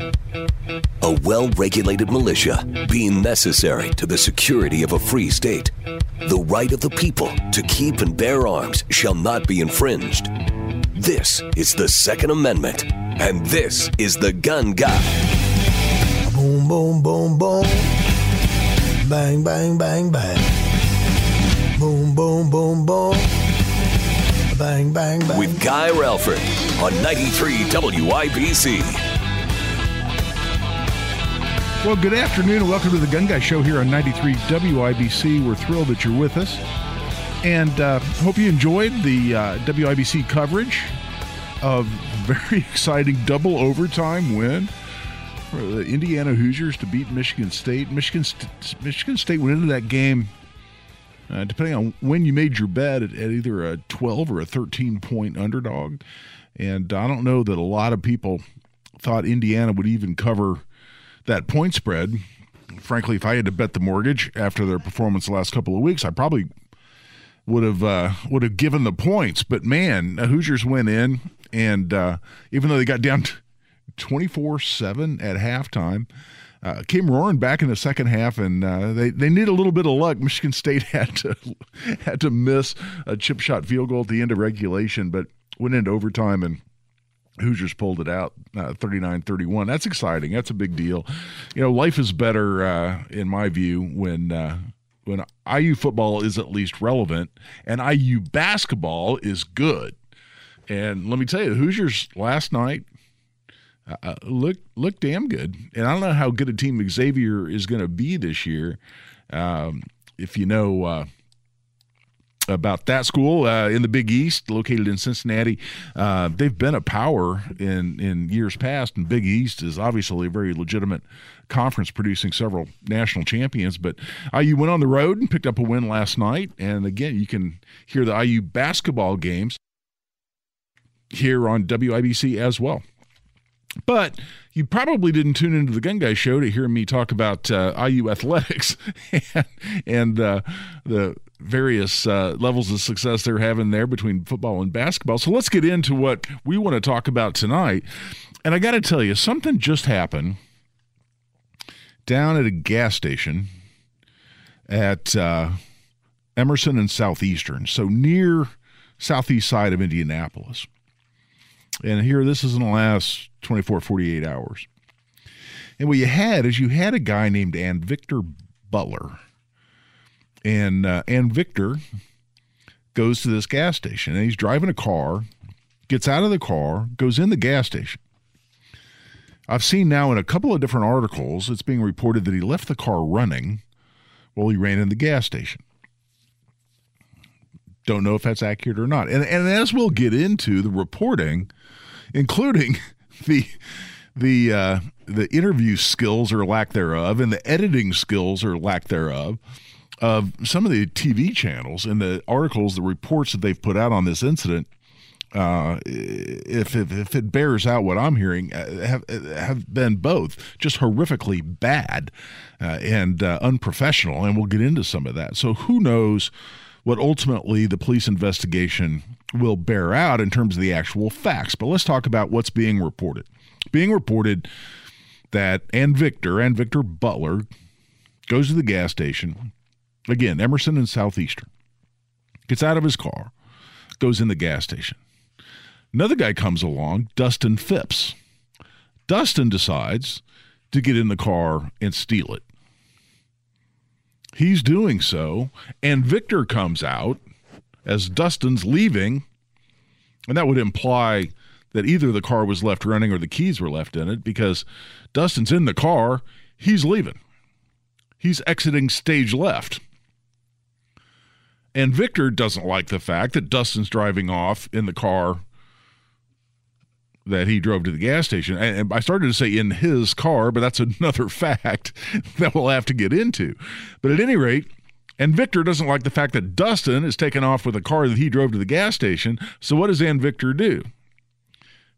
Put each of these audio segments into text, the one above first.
A well regulated militia being necessary to the security of a free state. The right of the people to keep and bear arms shall not be infringed. This is the Second Amendment, and this is the Gun Guy. Boom, boom, boom, boom. Bang, bang, bang, bang. Boom, boom, boom, boom. Bang, bang, bang. With Guy Relford on 93 WIBC. Well, good afternoon and welcome to the Gun Guy Show here on 93 WIBC. We're thrilled that you're with us and uh, hope you enjoyed the uh, WIBC coverage of very exciting double overtime win for the Indiana Hoosiers to beat Michigan State. Michigan, St- Michigan State went into that game, uh, depending on when you made your bet, at, at either a 12 or a 13 point underdog. And I don't know that a lot of people thought Indiana would even cover that point spread. Frankly, if I had to bet the mortgage after their performance the last couple of weeks, I probably would have uh, would have given the points. But man, Hoosiers went in, and uh, even though they got down twenty four seven at halftime. Uh, came roaring back in the second half, and uh, they they need a little bit of luck. Michigan State had to had to miss a chip shot field goal at the end of regulation, but went into overtime and Hoosiers pulled it out uh, 39 31. That's exciting. That's a big deal. You know, life is better, uh, in my view, when. Uh, when IU football is at least relevant and IU basketball is good. And let me tell you, the Hoosiers last night uh, uh look look damn good. And I don't know how good a team Xavier is going to be this year. Um, if you know uh, about that school uh, in the Big East, located in Cincinnati. Uh, they've been a power in in years past, and Big East is obviously a very legitimate conference, producing several national champions. But IU went on the road and picked up a win last night, and again, you can hear the IU basketball games here on WIBC as well. But you probably didn't tune into the Gun Guy show to hear me talk about uh, IU athletics and, and uh, the various uh, levels of success they're having there between football and basketball. So let's get into what we want to talk about tonight. And I got to tell you, something just happened down at a gas station at uh, Emerson and Southeastern, so near southeast side of Indianapolis. And here, this is in the last 24, 48 hours. And what you had is you had a guy named Anvictor Butler and uh, Anvictor goes to this gas station and he's driving a car, gets out of the car, goes in the gas station. I've seen now in a couple of different articles, it's being reported that he left the car running while he ran in the gas station. Don't know if that's accurate or not. And, and as we'll get into the reporting, including the the uh, the interview skills or lack thereof, and the editing skills or lack thereof of some of the TV channels and the articles, the reports that they've put out on this incident, uh, if, if, if it bears out what I'm hearing, uh, have have been both just horrifically bad uh, and uh, unprofessional, and we'll get into some of that. So who knows what ultimately the police investigation will bear out in terms of the actual facts? But let's talk about what's being reported. Being reported that Anvictor and Victor Butler goes to the gas station Again, Emerson and Southeastern. Gets out of his car, goes in the gas station. Another guy comes along, Dustin Phipps. Dustin decides to get in the car and steal it. He's doing so, Anvictor comes out as Dustin's leaving, and that would imply that either the car was left running or the keys were left in it because Dustin's in the car, he's leaving. He's exiting stage left. Anvictor doesn't like the fact that Dustin's driving off in the car that he drove to the gas station. And I started to say in his car, but that's another fact that we'll have to get into. But at any rate, Anvictor doesn't like the fact that Dustin is taken off with a car that he drove to the gas station. So what does Anvictor do?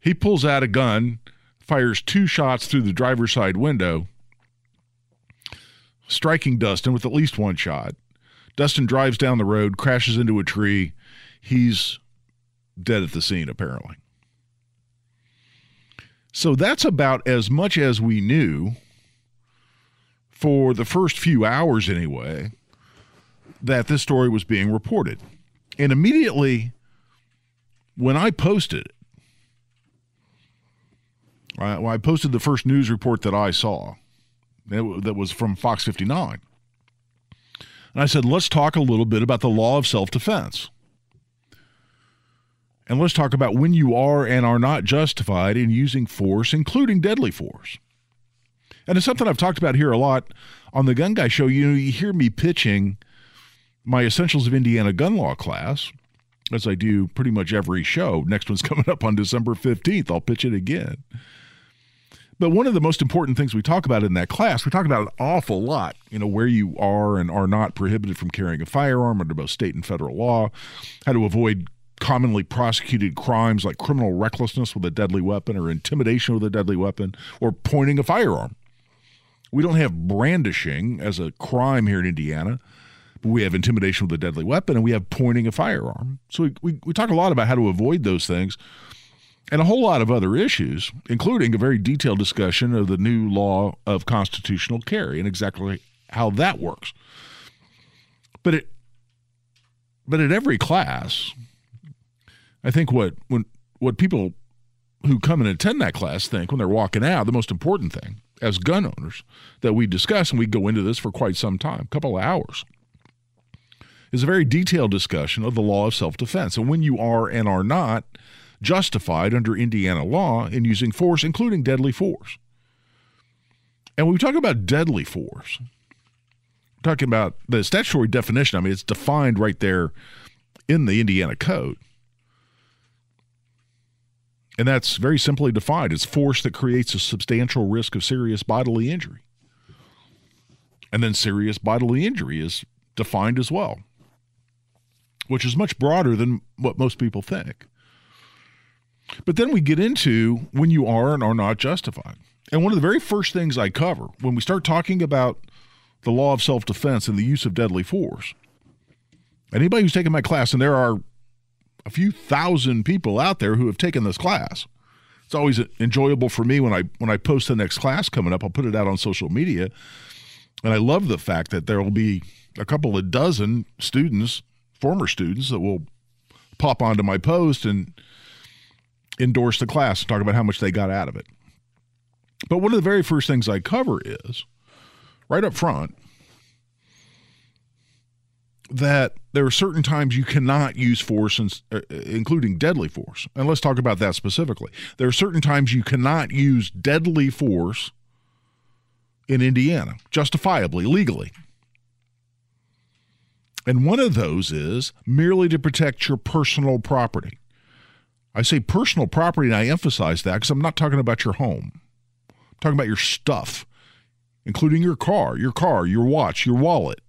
He pulls out a gun, fires two shots through the driver's side window, striking Dustin with at least one shot. Dustin drives down the road, crashes into a tree. He's dead at the scene, apparently. So that's about as much as we knew for the first few hours, anyway, that this story was being reported. And immediately when I posted it, I, I posted the first news report that I saw that was from Fox 59. And I said, let's talk a little bit about the law of self defense. And let's talk about when you are and are not justified in using force, including deadly force. And it's something I've talked about here a lot on the Gun Guy Show. You know, you hear me pitching my Essentials of Indiana gun law class, as I do pretty much every show. Next one's coming up on December 15th. I'll pitch it again. But one of the most important things we talk about in that class, we talk about an awful lot, you know, where you are and are not prohibited from carrying a firearm under both state and federal law, how to avoid commonly prosecuted crimes like criminal recklessness with a deadly weapon or intimidation with a deadly weapon or pointing a firearm. We don't have brandishing as a crime here in Indiana, but we have intimidation with a deadly weapon and we have pointing a firearm. So we, we, we talk a lot about how to avoid those things and a whole lot of other issues, including a very detailed discussion of the new law of constitutional carry and exactly how that works. But it but at every class, I think what when what people who come and attend that class think when they're walking out, the most important thing as gun owners that we discuss, and we go into this for quite some time, a couple of hours, is a very detailed discussion of the law of self defense and when you are and are not justified under Indiana law in using force, including deadly force. And when we talk about deadly force, talking about the statutory definition. I mean, it's defined right there in the Indiana Code. And that's very simply defined it's force that creates a substantial risk of serious bodily injury. And then serious bodily injury is defined as well, which is much broader than what most people think. But then we get into when you are and are not justified. And one of the very first things I cover when we start talking about the law of self defense and the use of deadly force, anybody who's taken my class, and there are a few thousand people out there who have taken this class. It's always enjoyable for me when I when I post the next class coming up. I'll put it out on social media, and I love the fact that there will be a couple of dozen students, former students, that will pop onto my post and endorse the class and talk about how much they got out of it. But one of the very first things I cover is right up front that there are certain times you cannot use force, uh, including deadly force. And let's talk about that specifically. There are certain times you cannot use deadly force in Indiana, justifiably, legally. And one of those is merely to protect your personal property. I say personal property, and I emphasize that because I'm not talking about your home. I'm talking about your stuff, including your car, your car, your watch, your wallet.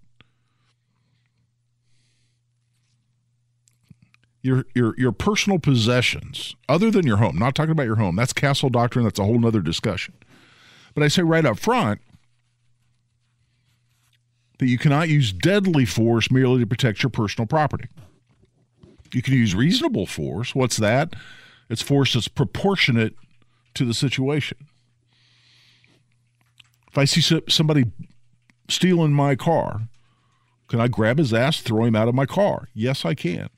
Your, your your personal possessions, other than your home, not talking about your home. That's castle doctrine. That's a whole nother discussion. But I say right up front that you cannot use deadly force merely to protect your personal property. You can use reasonable force. What's that? It's force that's proportionate to the situation. If I see somebody stealing my car, can I grab his ass, throw him out of my car? Yes, I can.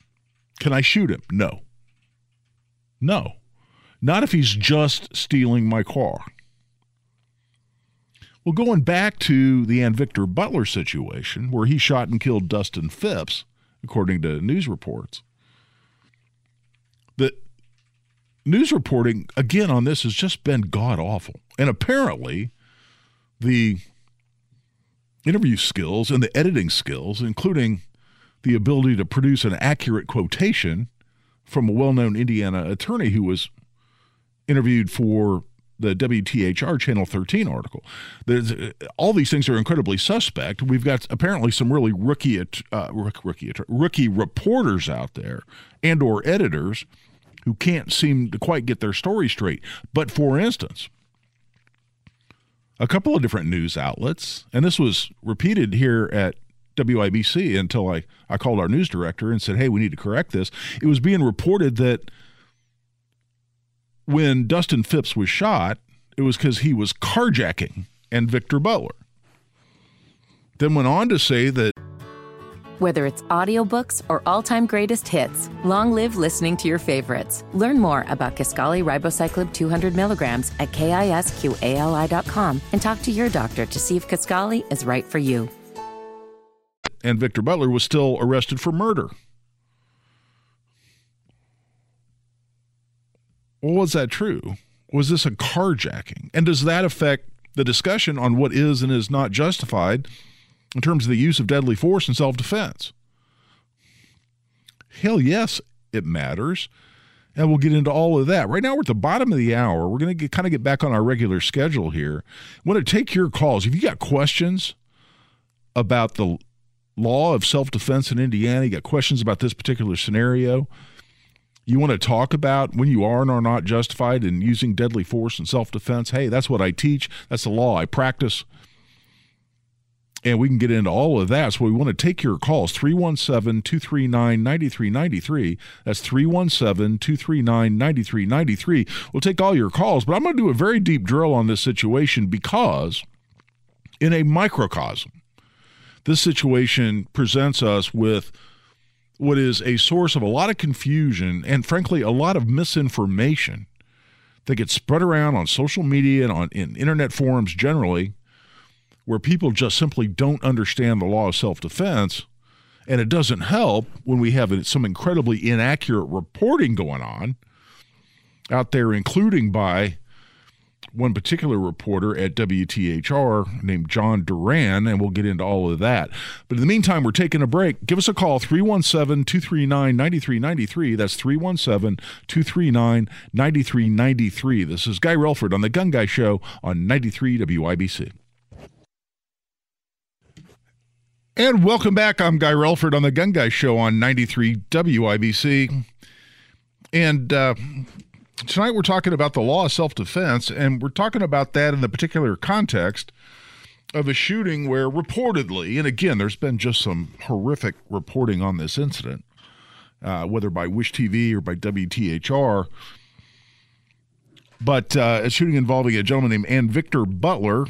Can I shoot him? No. No. Not if he's just stealing my car. Well, going back to the Anvictor Butler situation, where he shot and killed Dustin Phipps, according to news reports, the news reporting again on this has just been god awful. And apparently, the interview skills and the editing skills, including the ability to produce an accurate quotation from a well known Indiana attorney who was interviewed for the WTHR Channel 13 article. There's, all these things are incredibly suspect. We've got apparently some really rookie uh, rookie rookie reporters out there and or editors who can't seem to quite get their story straight. But for instance, a couple of different news outlets, and this was repeated here at WIBC until I, I called our news director and said, hey, we need to correct this. It was being reported that when Dustin Phipps was shot, it was because he was carjacking Anvictor Butler. Then went on to say that whether it's audiobooks or all-time greatest hits, long live listening to your favorites. Learn more about Kisqali Ribociclib 200 milligrams at kisqali.com and talk to your doctor to see if Kisqali is right for you Anvictor Butler was still arrested for murder. Was that true? Was this a carjacking? And does that affect the discussion on what is and is not justified in terms of the use of deadly force in self defense? Hell yes, it matters. And we'll get into all of that. Right now, we're at the bottom of the hour. We're going to kind of get back on our regular schedule here. I want to take your calls. If you got questions about the law of self defense in Indiana, you got questions about this particular scenario, you want to talk about when you are and are not justified in using deadly force in self defense, hey, that's what I teach. That's the law I practice. And we can get into all of that. So we want to take your calls 317 239 9393. That's 317 239 9393. We'll take all your calls, but I'm going to do a very deep drill on this situation because in a microcosm, this situation presents us with what is a source of a lot of confusion and, frankly, a lot of misinformation that gets spread around on social media and on in internet forums generally, where people just simply don't understand the law of self defense. And it doesn't help when we have some incredibly inaccurate reporting going on out there, including by one particular reporter at WTHR named John Duran, and we'll get into all of that. But in the meantime, we're taking a break. Give us a call, 317 239 9393. That's 317 239 9393. This is Guy Relford on The Gun Guy Show on 93 WIBC. And welcome back. I'm Guy Relford on The Gun Guy Show on 93 WIBC. And uh, Tonight we're talking about the law of self defense, and we're talking about that in the particular context of a shooting where reportedly, and again, there's been just some horrific reporting on this incident, uh, whether by Wish TV or by WTHR. But uh, a shooting involving a gentleman named Anvictor Butler,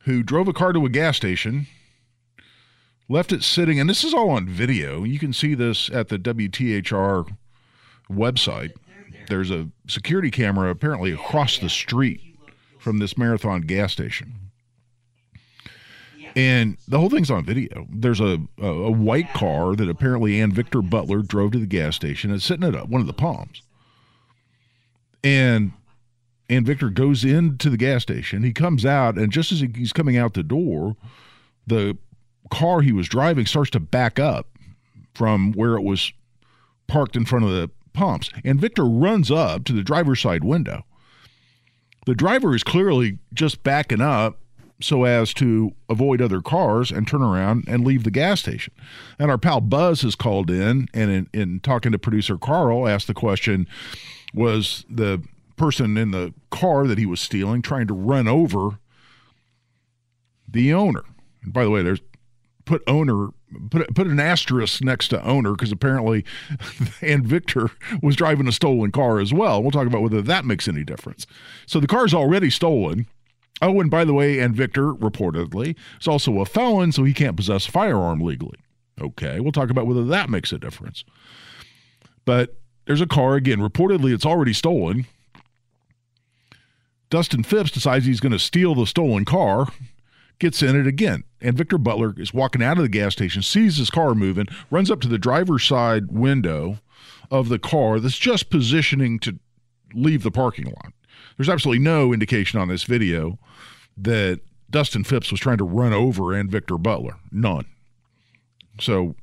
who drove a car to a gas station, left it sitting, and this is all on video. You can see this at the WTHR website there's a security camera apparently across the street from this marathon gas station. And the whole thing's on video. There's a, a, a white car that apparently Anvictor Butler drove to the gas station. It's sitting at one of the pumps. And Anvictor goes into the gas station. He comes out, and just as he, he's coming out the door, the car he was driving starts to back up from where it was parked in front of the pumps, Anvictor runs up to the driver's side window. The driver is clearly just backing up so as to avoid other cars and turn around and leave the gas station. And our pal Buzz has called in and in, in talking to producer Carl asked the question was the person in the car that he was stealing trying to run over the owner. And by the way, there's put owner put put an asterisk next to owner because apparently Anvictor was driving a stolen car as well. We'll talk about whether that makes any difference. So the car's already stolen. Oh, and by the way, Anvictor reportedly is also a felon, so he can't possess a firearm legally. Okay, we'll talk about whether that makes a difference. But there's a car again. Reportedly, it's already stolen. Dustin Phipps decides he's going to steal the stolen car gets in it again. Anvictor Butler is walking out of the gas station, sees his car moving, runs up to the driver's side window of the car that's just positioning to leave the parking lot. There's absolutely no indication on this video that Dustin Phipps was trying to run over Anvictor Butler. None. So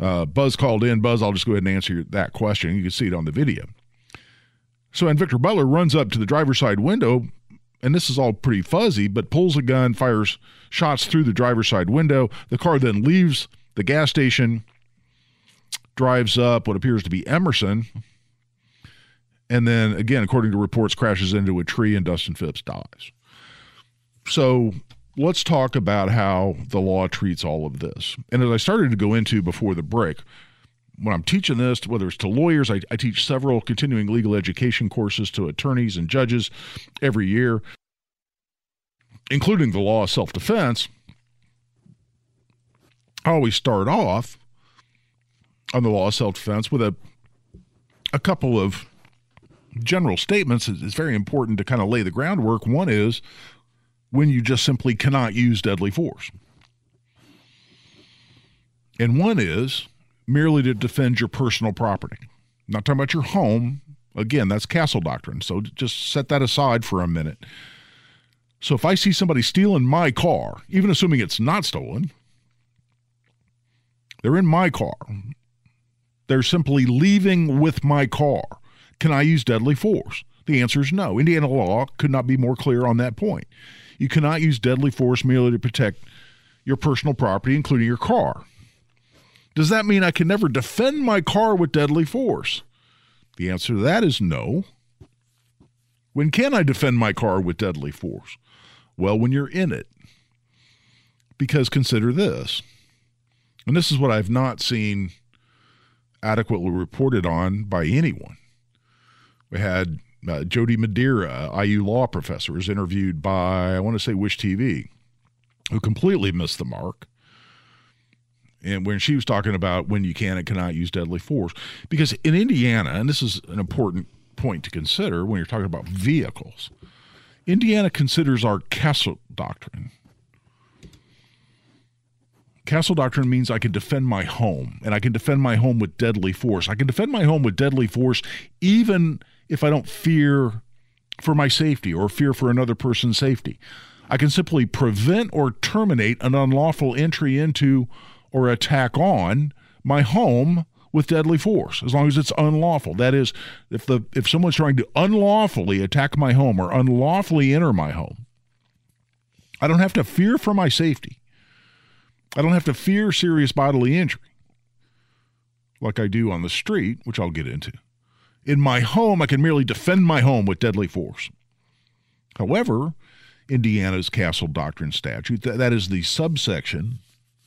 uh, Buzz called in. Buzz, I'll just go ahead and answer that question. You can see it on the video. So, Anvictor Butler runs up to the driver's side window, and this is all pretty fuzzy, but pulls a gun, fires shots through the driver's side window. The car then leaves the gas station, drives up what appears to be Emerson, and then again, according to reports, crashes into a tree and Dustin Phipps dies. So let's talk about how the law treats all of this. And as I started to go into before the break, when I'm teaching this, whether it's to lawyers, I, I teach several continuing legal education courses to attorneys and judges every year, including the law of self defense. I always start off on the law of self defense with a a couple of general statements. It's very important to kind of lay the groundwork. One is when you just simply cannot use deadly force. And one is merely to defend your personal property. I'm not talking about your home. Again, that's castle doctrine. So just set that aside for a minute. So if I see somebody stealing my car, even assuming it's not stolen, they're in my car. They're simply leaving with my car. Can I use deadly force? The answer is no. Indiana law could not be more clear on that point. You cannot use deadly force merely to protect your personal property, including your car. Does that mean I can never defend my car with deadly force? The answer to that is no. When can I defend my car with deadly force? Well, when you're in it. Because consider this, and this is what I've not seen adequately reported on by anyone. We had uh, Jody Madeira, IU law professor, was interviewed by, I want to say, Wish TV, who completely missed the mark. And when she was talking about when you can and cannot use deadly force, because in Indiana, and this is an important point to consider when you're talking about vehicles, Indiana considers our castle doctrine. Castle doctrine means I can defend my home, and I can defend my home with deadly force. I can defend my home with deadly force even if I don't fear for my safety or fear for another person's safety. I can simply prevent or terminate an unlawful entry into or attack on my home with deadly force as long as it's unlawful. That is, if the if someone's trying to unlawfully attack my home or unlawfully enter my home, I don't have to fear for my safety. I don't have to fear serious bodily injury like I do on the street, which I'll get into. In my home, I can merely defend my home with deadly force. However, Indiana's Castle Doctrine statute, that, that is the subsection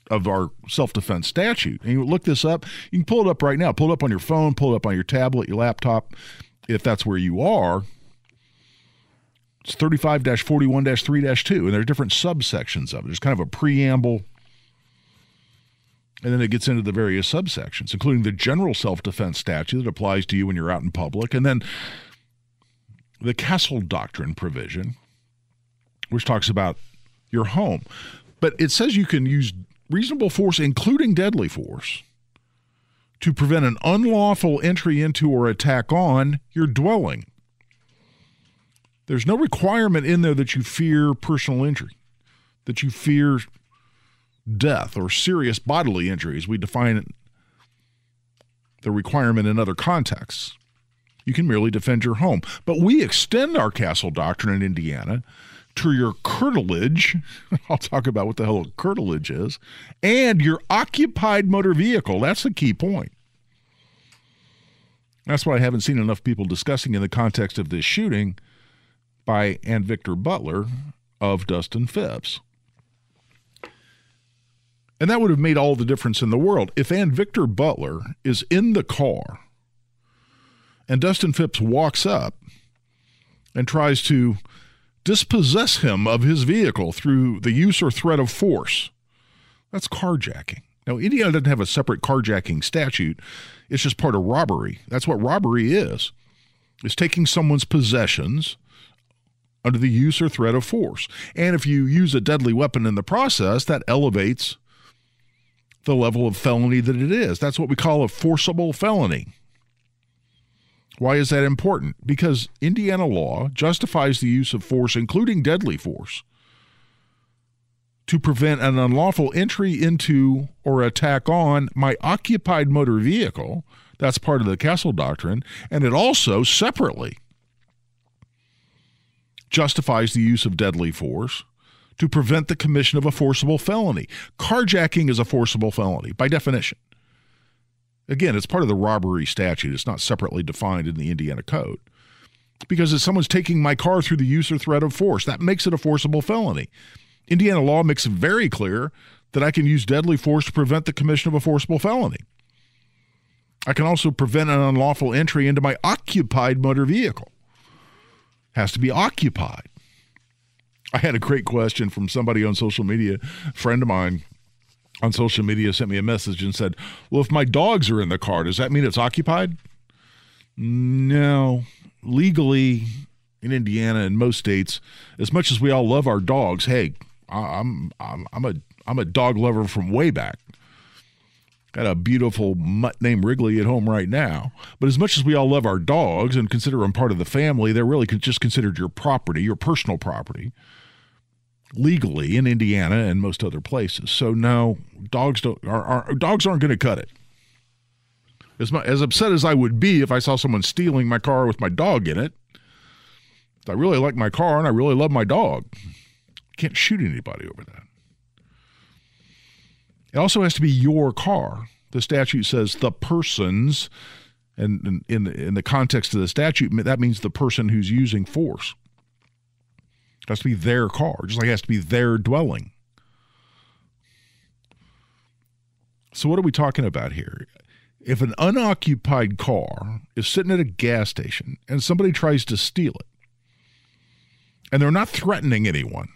of our self defense statute. And you look this up, you can pull it up right now. Pull it up on your phone, pull it up on your tablet, your laptop, if that's where you are. It's 35 41 3 2, and there are different subsections of it. There's kind of a preamble and then it gets into the various subsections, including the general self defense statute that applies to you when you're out in public, and then the Castle Doctrine provision, which talks about your home. But it says you can use reasonable force, including deadly force, to prevent an unlawful entry into or attack on your dwelling. There's no requirement in there that you fear personal injury, that you fear death or serious bodily injuries. We define the requirement in other contexts. You can merely defend your home. But we extend our castle doctrine in Indiana to your curtilage. I'll talk about what the hell a curtilage is, and your occupied motor vehicle. That's the key point. That's why I haven't seen enough people discussing in the context of this shooting by Anvictor Butler of Dustin Phipps. And that would have made all the difference in the world. If Anvictor Butler is in the car and Dustin Phipps walks up and tries to dispossess him of his vehicle through the use or threat of force, that's carjacking. Now, Indiana doesn't have a separate carjacking statute. It's just part of robbery. That's what robbery is. It's taking someone's possessions under the use or threat of force. And if you use a deadly weapon in the process, that elevates the level of felony that it is. That's what we call a forcible felony. Why is that important? Because Indiana law justifies the use of force, including deadly force, to prevent an unlawful entry into or attack on my occupied motor vehicle. That's part of the Castle Doctrine. And it also separately justifies the use of deadly force to prevent the commission of a forcible felony. Carjacking is a forcible felony by definition. Again, it's part of the robbery statute. It's not separately defined in the Indiana Code. Because if someone's taking my car through the use or threat of force, that makes it a forcible felony. Indiana law makes it very clear that I can use deadly force to prevent the commission of a forcible felony. I can also prevent an unlawful entry into my occupied motor vehicle. Has to be occupied. I had a great question from somebody on social media, a friend of mine on social media sent me a message and said, Well, if my dogs are in the car, does that mean it's occupied? No. Legally, in Indiana and most states, as much as we all love our dogs, hey, I'm I'm I'm a I'm a dog lover from way back. Got a beautiful mutt named Wrigley at home right now. But as much as we all love our dogs and consider them part of the family, they're really just considered your property, your personal property, legally in Indiana and most other places. So no, dogs don't are, dogs aren't going to cut it. As, my, as upset as I would be if I saw someone stealing my car with my dog in it, I really like my car and I really love my dog. Can't shoot anybody over that. It also has to be your car. The statute says the person's, and in, in the context of the statute, that means the person who's using force. It has to be their car, just like it has to be their dwelling. So, what are we talking about here? If an unoccupied car is sitting at a gas station and somebody tries to steal it, and they're not threatening anyone,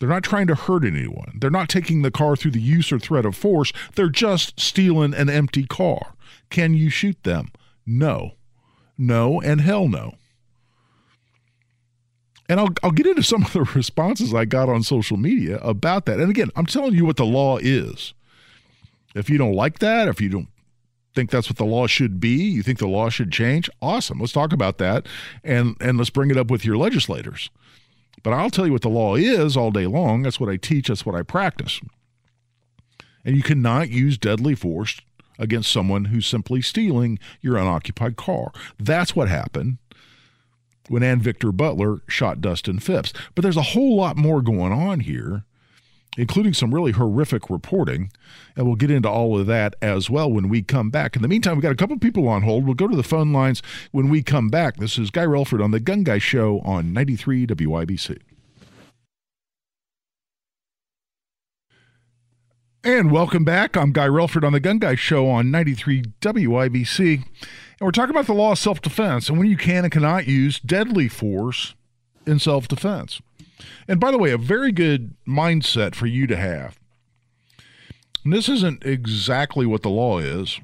they're not trying to hurt anyone. They're not taking the car through the use or threat of force. They're just stealing an empty car. Can you shoot them? No. No, and hell no. And I'll, I'll get into some of the responses I got on social media about that. And again, I'm telling you what the law is. If you don't like that, if you don't think that's what the law should be, you think the law should change, awesome. Let's talk about that and and let's bring it up with your legislators. But I'll tell you what the law is all day long. That's what I teach, that's what I practice. And you cannot use deadly force against someone who's simply stealing your unoccupied car. That's what happened when Anvictor Butler shot Dustin Phipps. But there's a whole lot more going on here including some really horrific reporting. And we'll get into all of that as well when we come back. In the meantime, we've got a couple people on hold. We'll go to the phone lines when we come back. This is Guy Relford on The Gun Guy Show on 93 WIBC. And welcome back. I'm Guy Relford on The Gun Guy Show on 93 WIBC. And we're talking about the law of self defense and when you can and cannot use deadly force in self defense. And by the way, a very good mindset for you to have. And this isn't exactly what the law is,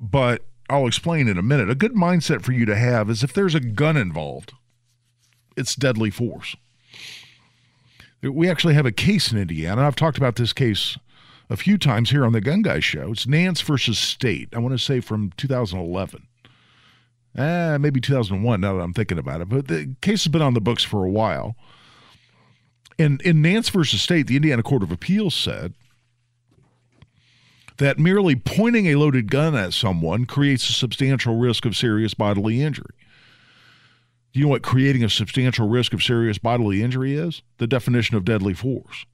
but I'll explain in a minute. A good mindset for you to have is if there's a gun involved, it's deadly force. We actually have a case in Indiana. I've talked about this case a few times here on the Gun Guy Show. It's Nance versus State. I want to say from 2011 eh, maybe 2001 now that I'm thinking about it. But the case has been on the books for a while. And in Nance versus State, the Indiana Court of Appeals said that merely pointing a loaded gun at someone creates a substantial risk of serious bodily injury. Do you know what creating a substantial risk of serious bodily injury is? The definition of deadly force.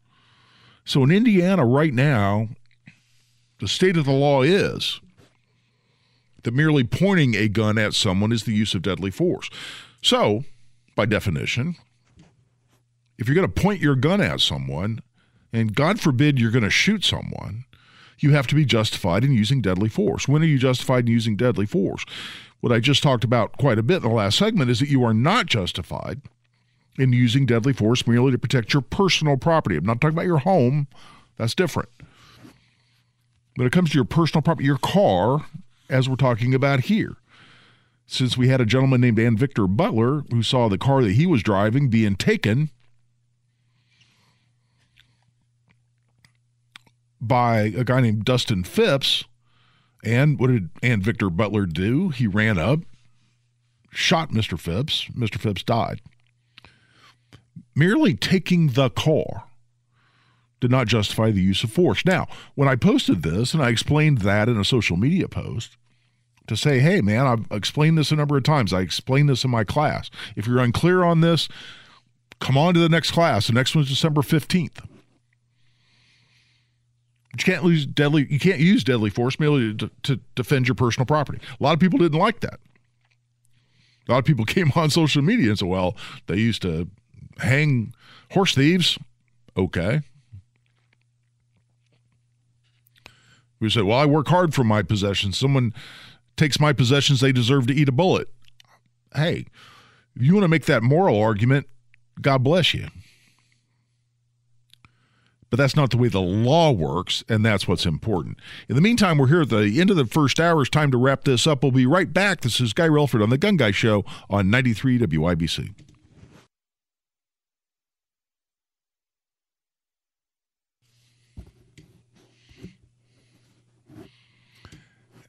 So in Indiana right now, the state of the law is that merely pointing a gun at someone is the use of deadly force. So, by definition, if you're going to point your gun at someone, and God forbid you're going to shoot someone, you have to be justified in using deadly force. When are you justified in using deadly force? What I just talked about quite a bit in the last segment is that you are not justified in using deadly force merely to protect your personal property. I'm not talking about your home, that's different. When it comes to your personal property, your car as we're talking about here. Since we had a gentleman named Anvictor Butler who saw the car that he was driving being taken by a guy named Dustin Phipps. And what did Anvictor Butler do? He ran up, shot Mr. Phipps. Mr. Phipps died. Merely taking the car did not justify the use of force. Now, when I posted this and I explained that in a social media post, to say, hey, man, I've explained this a number of times. I explained this in my class. If you're unclear on this, come on to the next class. The next one's December 15th. You can't lose deadly. You can't use deadly force merely to, to defend your personal property. A lot of people didn't like that. A lot of people came on social media and said, "Well, they used to hang horse thieves." Okay. We said, "Well, I work hard for my possessions. Someone takes my possessions; they deserve to eat a bullet." Hey, if you want to make that moral argument, God bless you. But that's not the way the law works, and that's what's important. In the meantime, we're here at the end of the first hour. It's time to wrap this up. We'll be right back. This is Guy Relford on The Gun Guy Show on 93 WIBC.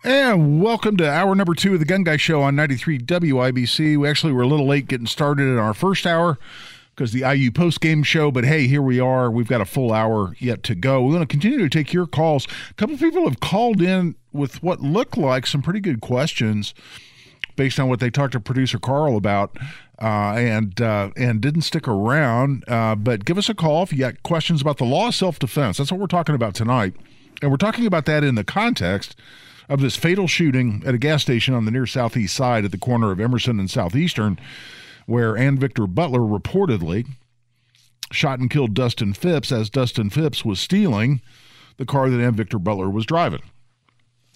And welcome to hour number two of the Gun Guy Show on 93 WIBC. We actually were a little late getting started in our first hour because the IU post game show. But hey, here we are. We've got a full hour yet to go. We're going to continue to take your calls. A couple of people have called in with what looked like some pretty good questions based on what they talked to producer Carl about. Uh, and uh, and didn't stick around, uh, but give us a call if you got questions about the law of self defense. That's what we're talking about tonight, and we're talking about that in the context of this fatal shooting at a gas station on the near southeast side at the corner of Emerson and Southeastern where Anvictor Butler reportedly shot and killed Dustin Phipps as Dustin Phipps was stealing the car that Anvictor Butler was driving.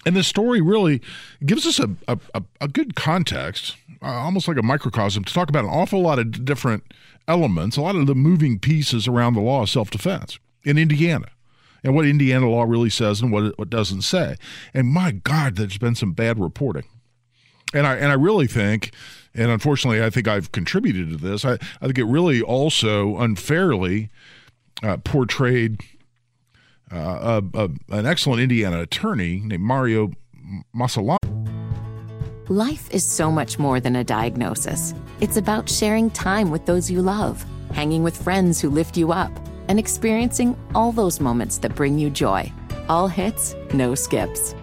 And this story really gives us a, a, a good context, uh, almost like a microcosm, to talk about an awful lot of different elements, a lot of the moving pieces around the law of self defense in Indiana and what Indiana law really says and what it, what doesn't say. And my God, there's been some bad reporting. And I, and I really think and unfortunately, I think I've contributed to this. I, I think it really also unfairly uh, portrayed uh, a, a, an excellent Indiana attorney named Mario Massillamany. Life is so much more than a diagnosis. It's about sharing time with those you love, hanging with friends who lift you up, and experiencing all those moments that bring you joy. All hits, no skips.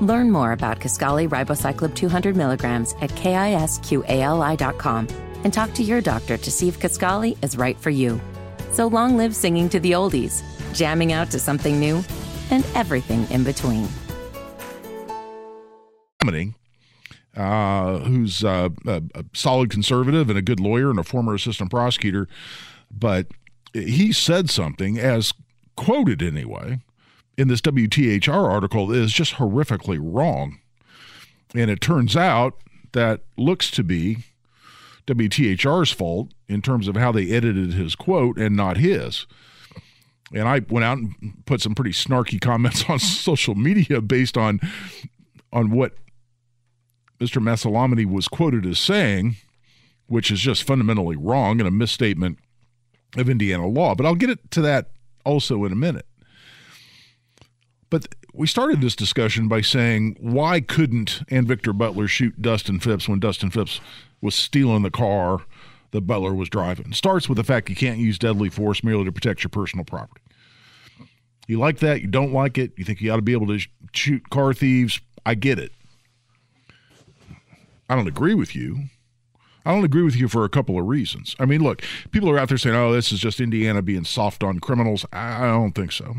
Learn more about Kisqali Ribociclib 200 milligrams at kisqali.com and talk to your doctor to see if Kisqali is right for you. So long live singing to the oldies, jamming out to something new, and everything in between. Uh, who's uh, a, a solid conservative and a good lawyer and a former assistant prosecutor, but he said something, as quoted anyway, in this WTHR article is just horrifically wrong. And it turns out that looks to be WTHR's fault in terms of how they edited his quote and not his. And I went out and put some pretty snarky comments on social media based on on what Mr. Massillamany was quoted as saying, which is just fundamentally wrong and a misstatement of Indiana law. But I'll get it to that also in a minute. But we started this discussion by saying, why couldn't Anvictor Butler shoot Dustin Phipps when Dustin Phipps was stealing the car that Butler was driving? Starts with the fact you can't use deadly force merely to protect your personal property. You like that, you don't like it, you think you ought to be able to shoot car thieves. I get it. I don't agree with you. I don't agree with you for a couple of reasons. I mean, look, people are out there saying, oh, this is just Indiana being soft on criminals. I don't think so.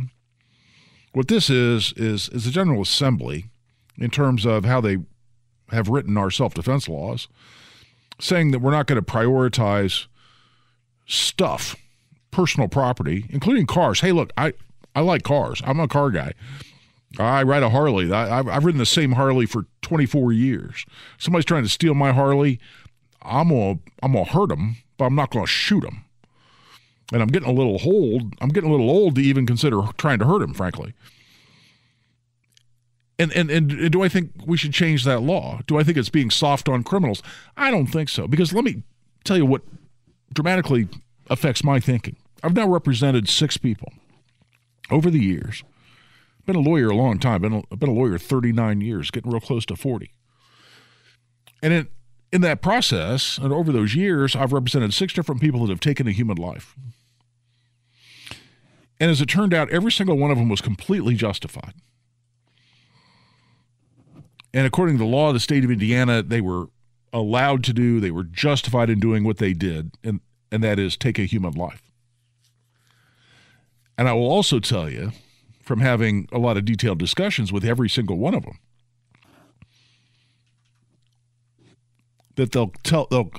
What this is is is a General Assembly in terms of how they have written our self-defense laws, saying that we're not going to prioritize stuff, personal property, including cars. Hey, look, I I like cars. I'm a car guy. I ride a Harley. I, have ridden the same Harley for 24 years. Somebody's trying to steal my Harley. I'm gonna I'm gonna hurt them, but I'm not gonna shoot them and I'm getting a little old. I'm getting a little old to even consider trying to hurt him, frankly. And, and and do I think we should change that law? Do I think it's being soft on criminals? I don't think so. Because let me tell you what dramatically affects my thinking. I've now represented six people over the years. Been a lawyer a long time. Been a, been a lawyer 39 years, getting real close to 40. And in in that process, and over those years, I've represented six different people that have taken a human life. And as it turned out, every single one of them was completely justified. And according to the law of the state of Indiana, they were allowed to do, they were justified in doing what they did, and, and that is take a human life. And I will also tell you from having a lot of detailed discussions with every single one of them that they'll tell they'll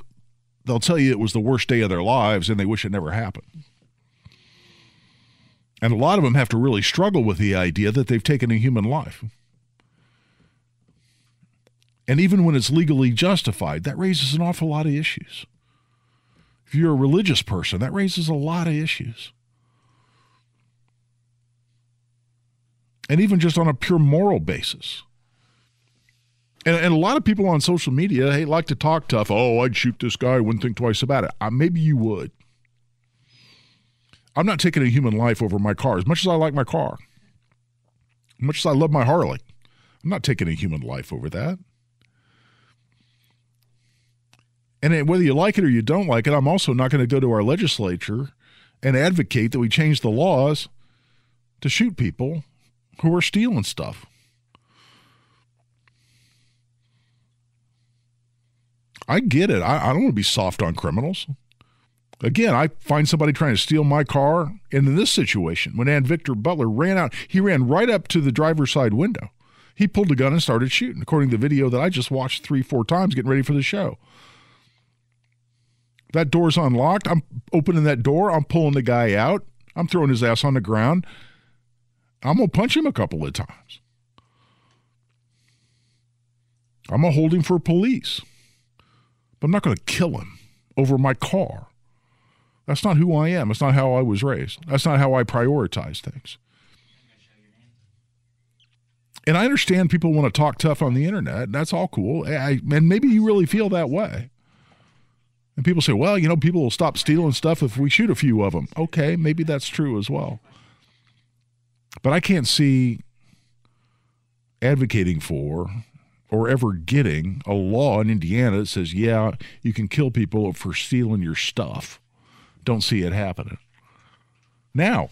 they'll tell you it was the worst day of their lives and they wish it never happened. And a lot of them have to really struggle with the idea that they've taken a human life. And even when it's legally justified, that raises an awful lot of issues. If you're a religious person, that raises a lot of issues. And even just on a pure moral basis. And, and, a lot of people on social media, hey, like to talk tough. Oh, I'd shoot this guy. Wouldn't think twice about it. Uh, maybe you would. I'm not taking a human life over my car. As much as I like my car, as much as I love my Harley, I'm not taking a human life over that. And whether you like it or you don't like it, I'm also not going to go to our legislature and advocate that we change the laws to shoot people who are stealing stuff. I get it. I, I don't want to be soft on criminals. Again, I find somebody trying to steal my car. And in this situation, when Anvictor Butler ran out, he ran right up to the driver's side window. He pulled a gun and started shooting, according to the video that I just watched three, four times getting ready for the show. That door's unlocked. I'm opening that door. I'm pulling the guy out. I'm throwing his ass on the ground. I'm going to punch him a couple of times. I'm going to hold him for police. But I'm not going to kill him over my car. That's not who I am. That's not how I was raised. That's not how I prioritize things. And I understand people want to talk tough on the internet. That's all cool. I, and maybe you really feel that way. And people say, well, you know, people will stop stealing stuff if we shoot a few of them. Okay, maybe that's true as well. But I can't see advocating for or ever getting a law in Indiana that says, yeah, you can kill people for stealing your stuff. Don't see it happening. Now,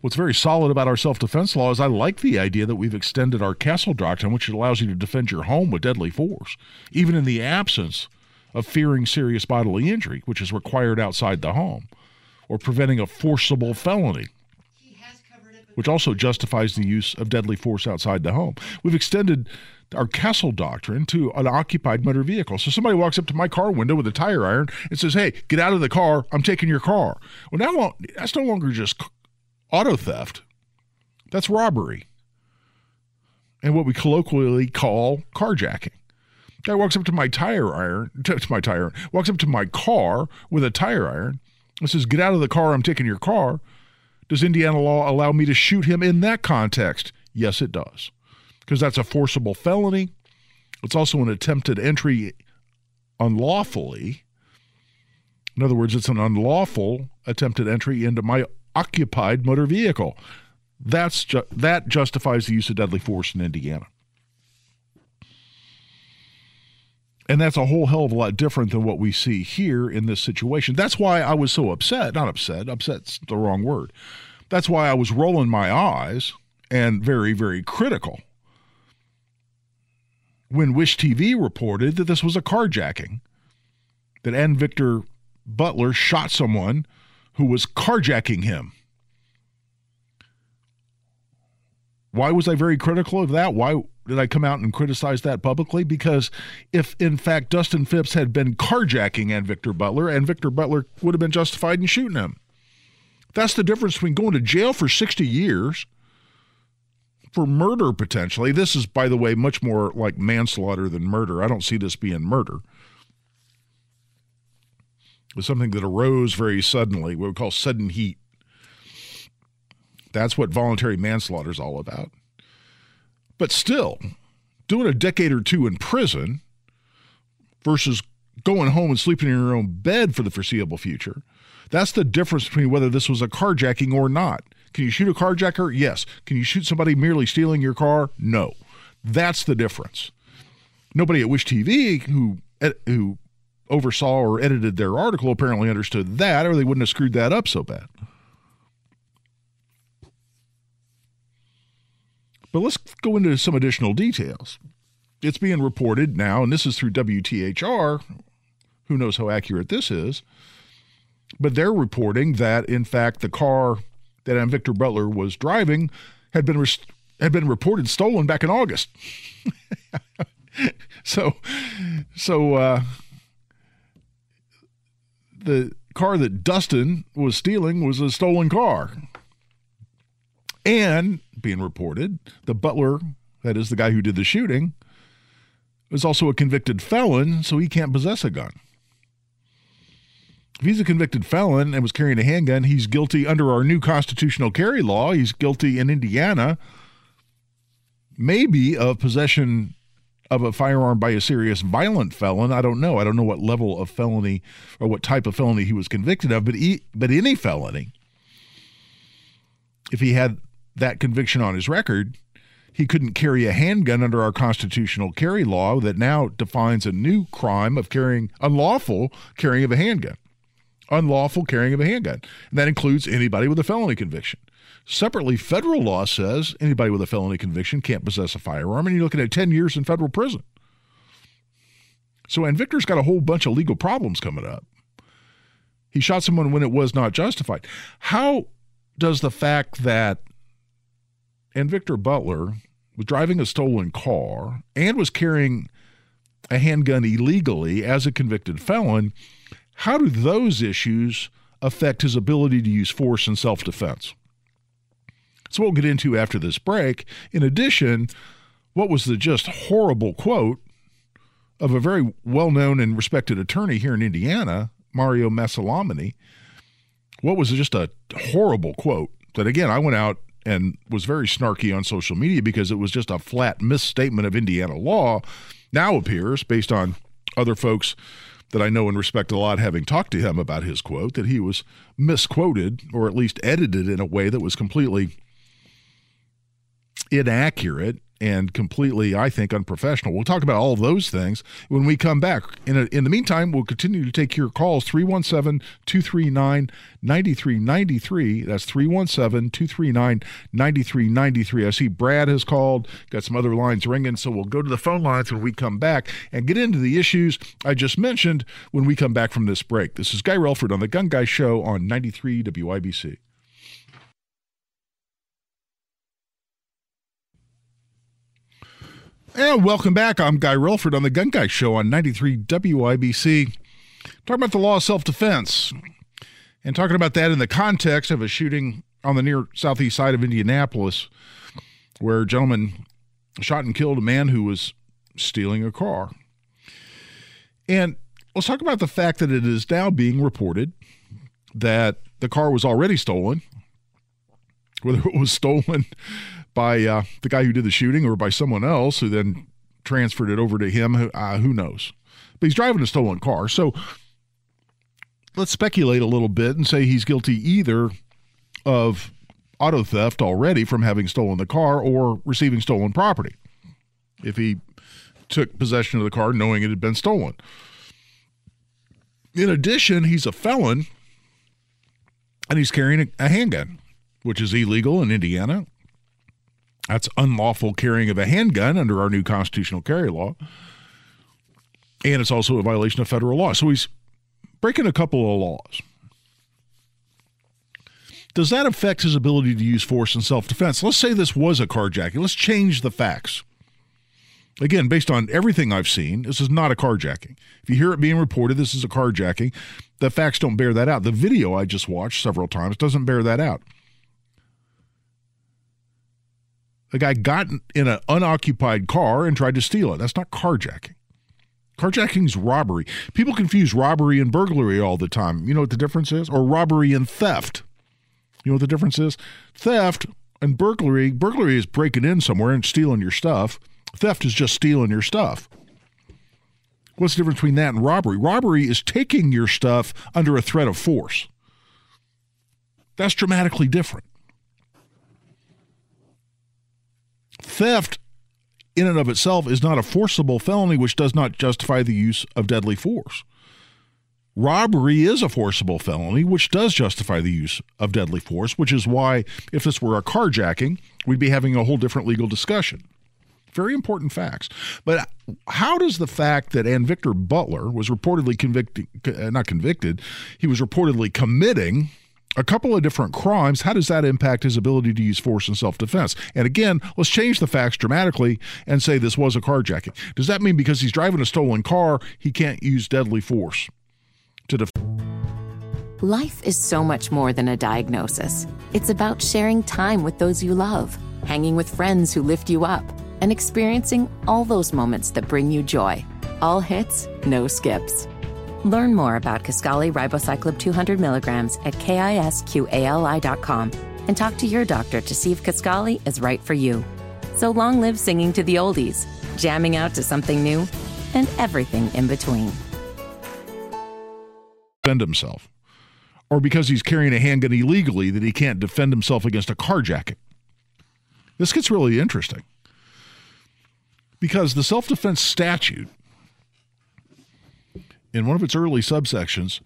what's very solid about our self defense law is I like the idea that we've extended our castle doctrine, which allows you to defend your home with deadly force, even in the absence of fearing serious bodily injury, which is required outside the home, or preventing a forcible felony, which also justifies the use of deadly force outside the home. We've extended our castle doctrine to an occupied motor vehicle. So somebody walks up to my car window with a tire iron and says, "Hey, get out of the car! I'm taking your car." Well, now that's no longer just auto theft; that's robbery, and what we colloquially call carjacking. Guy walks up to my tire iron, to my tire, walks up to my car with a tire iron and says, Get out of the car, I'm taking your car. Does Indiana law allow me to shoot him in that context? Yes, it does. Because that's a forcible felony. It's also an attempted entry unlawfully. In other words, it's an unlawful attempted entry into my occupied motor vehicle. That's ju- that justifies the use of deadly force in Indiana. And that's a whole hell of a lot different than what we see here in this situation. That's why I was so upset. Not upset, upset's the wrong word. That's why I was rolling my eyes and very, very critical when Wish TV reported that this was a carjacking, that Anvictor Butler shot someone who was carjacking him. Why was I very critical of that? Why did I come out and criticize that publicly? Because if in fact Dustin Phipps had been carjacking Anvictor Butler, Anvictor Butler would have been justified in shooting him. That's the difference between going to jail for 60 years for murder potentially. This is, by the way, much more like manslaughter than murder. I don't see this being murder. It was something that arose very suddenly, what we call sudden heat. That's what voluntary manslaughter is all about. But still, doing a decade or two in prison versus going home and sleeping in your own bed for the foreseeable future, that's the difference between whether this was a carjacking or not. Can you shoot a carjacker? Yes. Can you shoot somebody merely stealing your car? No. That's the difference. Nobody at Wish TV who who oversaw or edited their article apparently understood that, or they wouldn't have screwed that up so bad. But let's go into some additional details. It's being reported now, and this is through WTHR. Who knows how accurate this is? But they're reporting that, in fact, the car that Victor Butler was driving had been had been reported stolen back in August. so, so uh, the car that Dustin was stealing was a stolen car. And being reported, the butler, that is the guy who did the shooting, is also a convicted felon, so he can't possess a gun. If he's a convicted felon and was carrying a handgun, he's guilty under our new constitutional carry law. He's guilty in Indiana, maybe of possession of a firearm by a serious violent felon. I don't know. I don't know what level of felony or what type of felony he was convicted of, but he, but any felony, if he had that conviction on his record, he couldn't carry a handgun under our constitutional carry law that now defines a new crime of carrying unlawful carrying of a handgun. Unlawful carrying of a handgun. And that includes anybody with a felony conviction. Separately, federal law says anybody with a felony conviction can't possess a firearm, and you're looking at 10 years in federal prison. So, Anvictor's got a whole bunch of legal problems coming up. He shot someone when it was not justified. How does the fact that Anvictor Butler was driving a stolen car and was carrying a handgun illegally as a convicted felon, how do those issues affect his ability to use force in self defense? So we'll get into after this break. In addition, what was the just horrible quote of a very well known and respected attorney here in Indiana, Mario Massillamany? What was just a horrible quote that, again, I went out and was very snarky on social media because it was just a flat misstatement of Indiana law. Now appears, based on other folks that I know and respect a lot having talked to him about his quote, that he was misquoted or at least edited in a way that was completely inaccurate and completely, I think, unprofessional. We'll talk about all those things when we come back. In, a, in the meantime, we'll continue to take your calls 317 239 9393. That's 317 239 9393. I see Brad has called, got some other lines ringing, so we'll go to the phone lines when we come back and get into the issues I just mentioned when we come back from this break. This is Guy Relford on The Gun Guy Show on 93 WIBC. And welcome back. I'm Guy Relford on the Gun Guy Show on 93 WIBC. Talking about the law of self defense and talking about that in the context of a shooting on the near southeast side of Indianapolis where a gentleman shot and killed a man who was stealing a car. And let's talk about the fact that it is now being reported that the car was already stolen, whether it was stolen by uh, the guy who did the shooting or by someone else who then transferred it over to him. Who, uh, who knows? But he's driving a stolen car. So let's speculate a little bit and say he's guilty either of auto theft already from having stolen the car or receiving stolen property if he took possession of the car knowing it had been stolen. In addition, he's a felon and he's carrying a handgun, which is illegal in Indiana that's unlawful carrying of a handgun under our new constitutional carry law. And it's also a violation of federal law. So he's breaking a couple of laws. Does that affect his ability to use force in self defense? Let's say this was a carjacking. Let's change the facts. Again, based on everything I've seen, this is not a carjacking. If you hear it being reported, this is a carjacking. The facts don't bear that out. The video I just watched several times doesn't bear that out. The guy got in an unoccupied car and tried to steal it. That's not carjacking. Carjacking is robbery. People confuse robbery and burglary all the time. You know what the difference is? Or robbery and theft. You know what the difference is? Theft and burglary burglary is breaking in somewhere and stealing your stuff. Theft is just stealing your stuff. What's the difference between that and robbery? Robbery is taking your stuff under a threat of force. That's dramatically different. Theft, in and of itself, is not a forcible felony which does not justify the use of deadly force. Robbery is a forcible felony, which does justify the use of deadly force, which is why, if this were a carjacking, we'd be having a whole different legal discussion. Very important facts. But how does the fact that Anvictor Butler was reportedly convicted, not convicted, he was reportedly committing a couple of different crimes, how does that impact his ability to use force in self defense? And again, let's change the facts dramatically and say this was a carjacking. Does that mean because he's driving a stolen car, he can't use deadly force to defend? Life is so much more than a diagnosis. It's about sharing time with those you love, hanging with friends who lift you up, and experiencing all those moments that bring you joy. All hits, no skips. Learn more about Kisqali Ribociclib 200 milligrams at kisqali.com and talk to your doctor to see if Kisqali is right for you. So long live singing to the oldies, jamming out to something new, and everything in between. Defend himself. Or because he's carrying a handgun illegally that he can't defend himself against a carjacking. This gets really interesting. Because the self defense statute in one of its early subsections,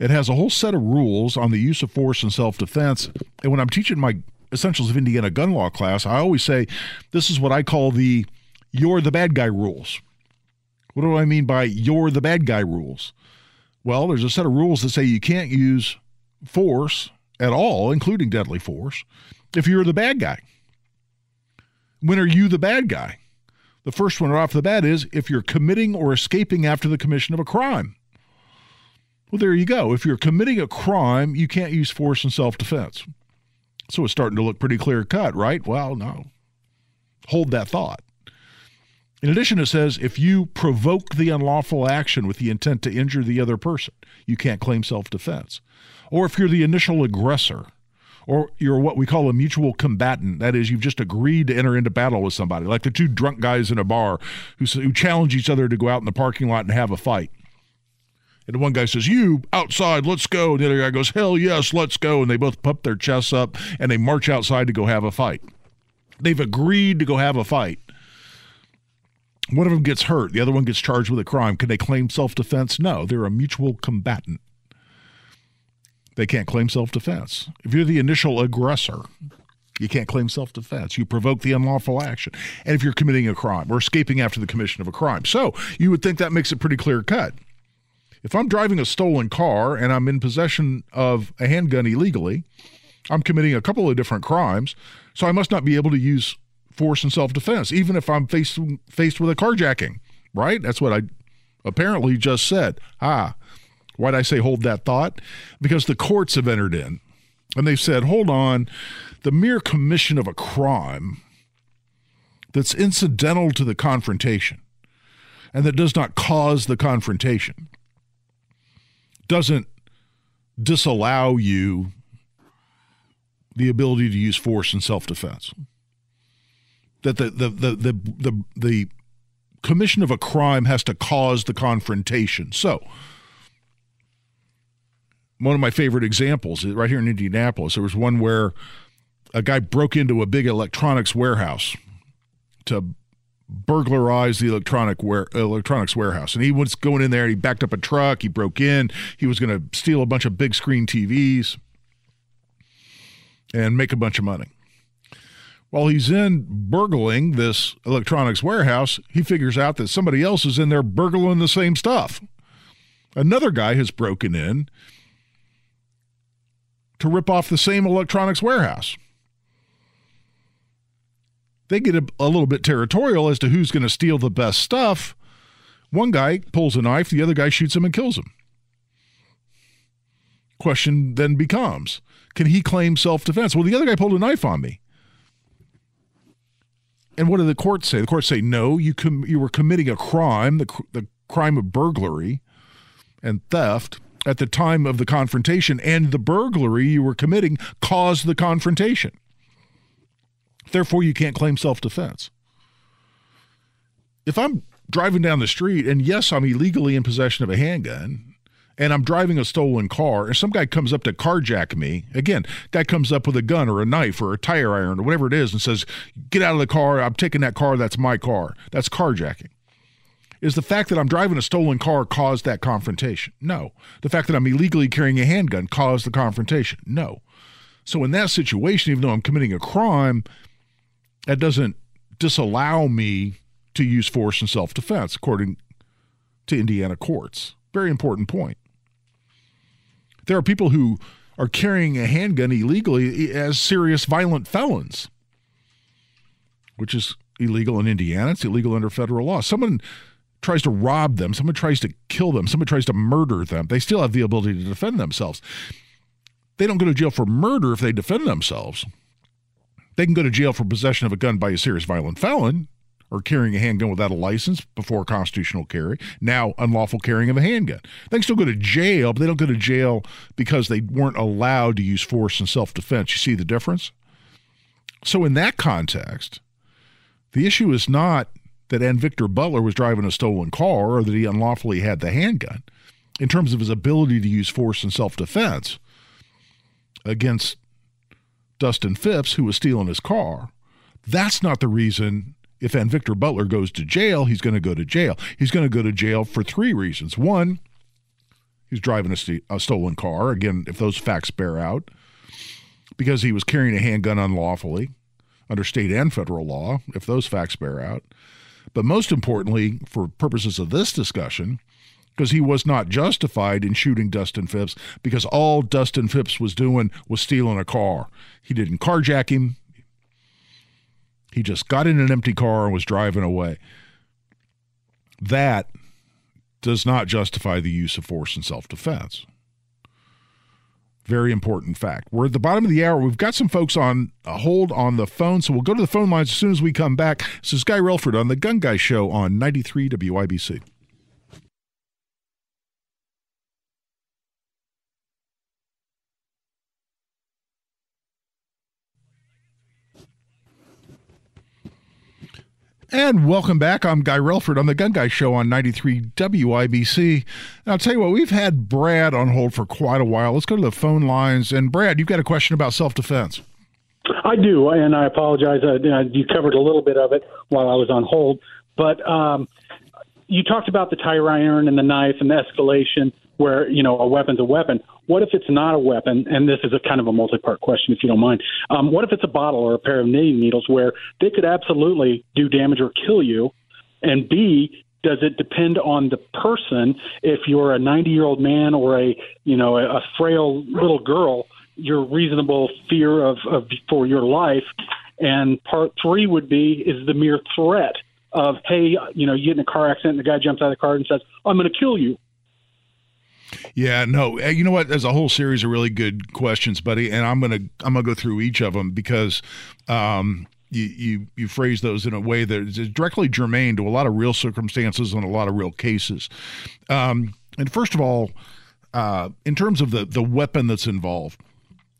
it has a whole set of rules on the use of force and self defense. And when I'm teaching my Essentials of Indiana gun law class, I always say this is what I call the you're the bad guy rules. What do I mean by you're the bad guy rules? Well, there's a set of rules that say you can't use force at all, including deadly force, if you're the bad guy. When are you the bad guy? The first one right off the bat is if you're committing or escaping after the commission of a crime. Well, there you go. If you're committing a crime, you can't use force in self defense. So it's starting to look pretty clear cut, right? Well, no. Hold that thought. In addition, it says if you provoke the unlawful action with the intent to injure the other person, you can't claim self defense. Or if you're the initial aggressor, or you're what we call a mutual combatant. That is, you've just agreed to enter into battle with somebody, like the two drunk guys in a bar who, who challenge each other to go out in the parking lot and have a fight. And the one guy says, You outside, let's go. And the other guy goes, Hell yes, let's go. And they both pump their chests up and they march outside to go have a fight. They've agreed to go have a fight. One of them gets hurt, the other one gets charged with a crime. Can they claim self defense? No, they're a mutual combatant they can't claim self defense. If you're the initial aggressor, you can't claim self defense. You provoke the unlawful action. And if you're committing a crime or escaping after the commission of a crime. So you would think that makes it pretty clear cut. If I'm driving a stolen car and I'm in possession of a handgun illegally, I'm committing a couple of different crimes. So I must not be able to use force and self defense, even if I'm faced, faced with a carjacking, right? That's what I apparently just said. Ah, Why'd I say hold that thought? Because the courts have entered in and they've said, hold on, the mere commission of a crime that's incidental to the confrontation and that does not cause the confrontation doesn't disallow you the ability to use force in self-defense that the the the the the, the commission of a crime has to cause the confrontation so one of my favorite examples uh, right here in Indianapolis. There was one where a guy broke into a big electronics warehouse to burglarize the electronic ware, electronics warehouse. And he was going in there, he backed up a truck, he broke in, he was going to steal a bunch of big screen TVs and make a bunch of money. While he's in burgling this electronics warehouse, he figures out that somebody else is in there burgling the same stuff. Another guy has broken in to rip off the same electronics warehouse. They get a, a little bit territorial as to who's going to steal the best stuff. One guy pulls a knife, the other guy shoots him and kills him. Question then becomes can he claim self defense? Well, the other guy pulled a knife on me. And what do the courts say? The courts say, no, you, com- you were committing a crime, the, cr- the crime of burglary and theft at the time of the confrontation, and the burglary you were committing caused the confrontation. Therefore, you can't claim self defense. If I'm driving down the street, and yes, I'm illegally in possession of a handgun, and I'm driving a stolen car, and some guy comes up to carjack me, again, guy comes up with a gun or a knife or a tire iron or whatever it is and says, Get out of the car. I'm taking that car. That's my car. That's carjacking. Is the fact that I'm driving a stolen car caused that confrontation? No. The fact that I'm illegally carrying a handgun caused the confrontation? No. So in that situation, even though I'm committing a crime, that doesn't disallow me to use force in self defense, according to Indiana courts. Very important point. There are people who are carrying a handgun illegally as serious violent felons, which is illegal in Indiana. It's illegal under federal law. Someone tries to rob them, someone tries to kill them, someone tries to murder them. They still have the ability to defend themselves. They don't go to jail for murder if they defend themselves. They can go to jail for possession of a gun by a serious violent felon or carrying a handgun without a license before constitutional carry, now unlawful carrying of a handgun. They can still go to jail, but they don't go to jail because they weren't allowed to use force in self defense. You see the difference? So, in that context, the issue is not that Anvictor Butler was driving a stolen car or that he unlawfully had the handgun. In terms of his ability to use force in self defense against Dustin Phipps, who was stealing his car, that's not the reason if Anvictor Butler goes to jail, he's going to go to jail. He's going to go to jail for three reasons. One, he's driving a, st- a stolen car. Again, if those facts bear out, because he was carrying a handgun unlawfully under state and federal law, if those facts bear out. But most importantly, for purposes of this discussion, because he was not justified in shooting Dustin Phipps because all Dustin Phipps was doing was stealing a car. He didn't carjack him. He just got in an empty car and was driving away. That does not justify the use of force in self defense. Very important fact. We're at the bottom of the hour. We've got some folks on a hold on the phone, so we'll go to the phone lines as soon as we come back. This is Guy Relford on the Gun Guy Show on 93 WIBC. And welcome back. I'm Guy Relford on the Gun Guy Show on 93 WIBC. And I'll tell you what, we've had Brad on hold for quite a while. Let's go to the phone lines. And Brad, you've got a question about self defense. I do, and I apologize. Uh, you covered a little bit of it while I was on hold, but um, you talked about the tire iron and the knife and the escalation where you know a weapon's a weapon. What if it's not a weapon? And this is a kind of a multi-part question, if you don't mind. Um, what if it's a bottle or a pair of knitting needles where they could absolutely do damage or kill you? And B, does it depend on the person? If you're a 90-year-old man or a you know a, a frail little girl, your reasonable fear of, of for your life. And part three would be is the mere threat of hey, you know, you get in a car accident and the guy jumps out of the car and says, "I'm going to kill you." Yeah, no, you know what? There's a whole series of really good questions, buddy, and I'm gonna I'm gonna go through each of them because um, you you you phrase those in a way that is directly germane to a lot of real circumstances and a lot of real cases. Um, and first of all, uh, in terms of the the weapon that's involved,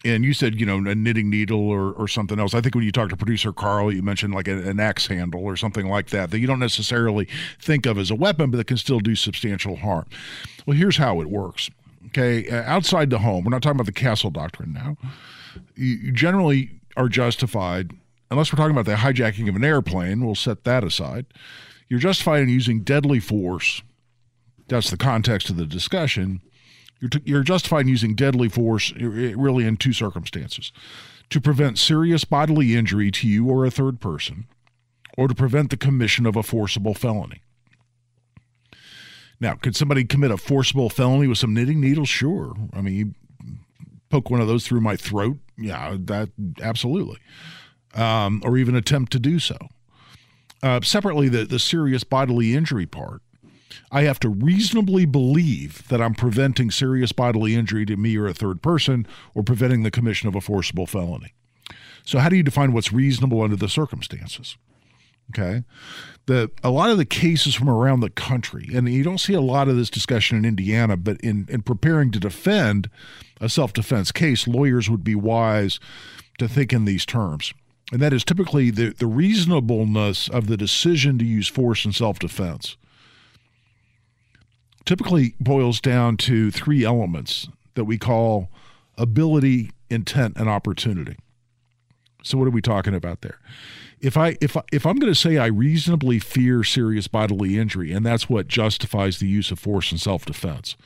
and you said you know a knitting needle or, or something else. I think when you talked to producer carl you mentioned like a, an axe handle or something like that that you don't necessarily think of as a weapon but that can still do substantial harm. Well here's how it works okay? Uh, outside the home we're not talking about the castle doctrine now. You generally are justified unless we're talking about the hijacking of an airplane we'll set that aside. You're justified in using deadly force. That's the context of the discussion you're, t- you're justified in using deadly force really in two circumstances to prevent serious bodily injury to you or a third person, or to prevent the commission of a forcible felony. Now, could somebody commit a forcible felony with some knitting needles? Sure. I mean, you poke one of those through my throat. Yeah, that absolutely. Um, or even attempt to do so. Uh, separately, the, the serious bodily injury part I have to reasonably believe that I'm preventing serious bodily injury to me or a third person or preventing the commission of a forcible felony. So, how do you define what's reasonable under the circumstances? Okay. The, a lot of the cases from around the country, and you don't see a lot of this discussion in Indiana, but in, in preparing to defend a self defense case, lawyers would be wise to think in these terms. And that is typically the, the reasonableness of the decision to use force in self defense typically boils down to three elements that we call ability, intent, and opportunity. So, what are we talking about there? if I if I, if I'm going to say I reasonably fear serious bodily injury, and that's what justifies the use of force in self-defense,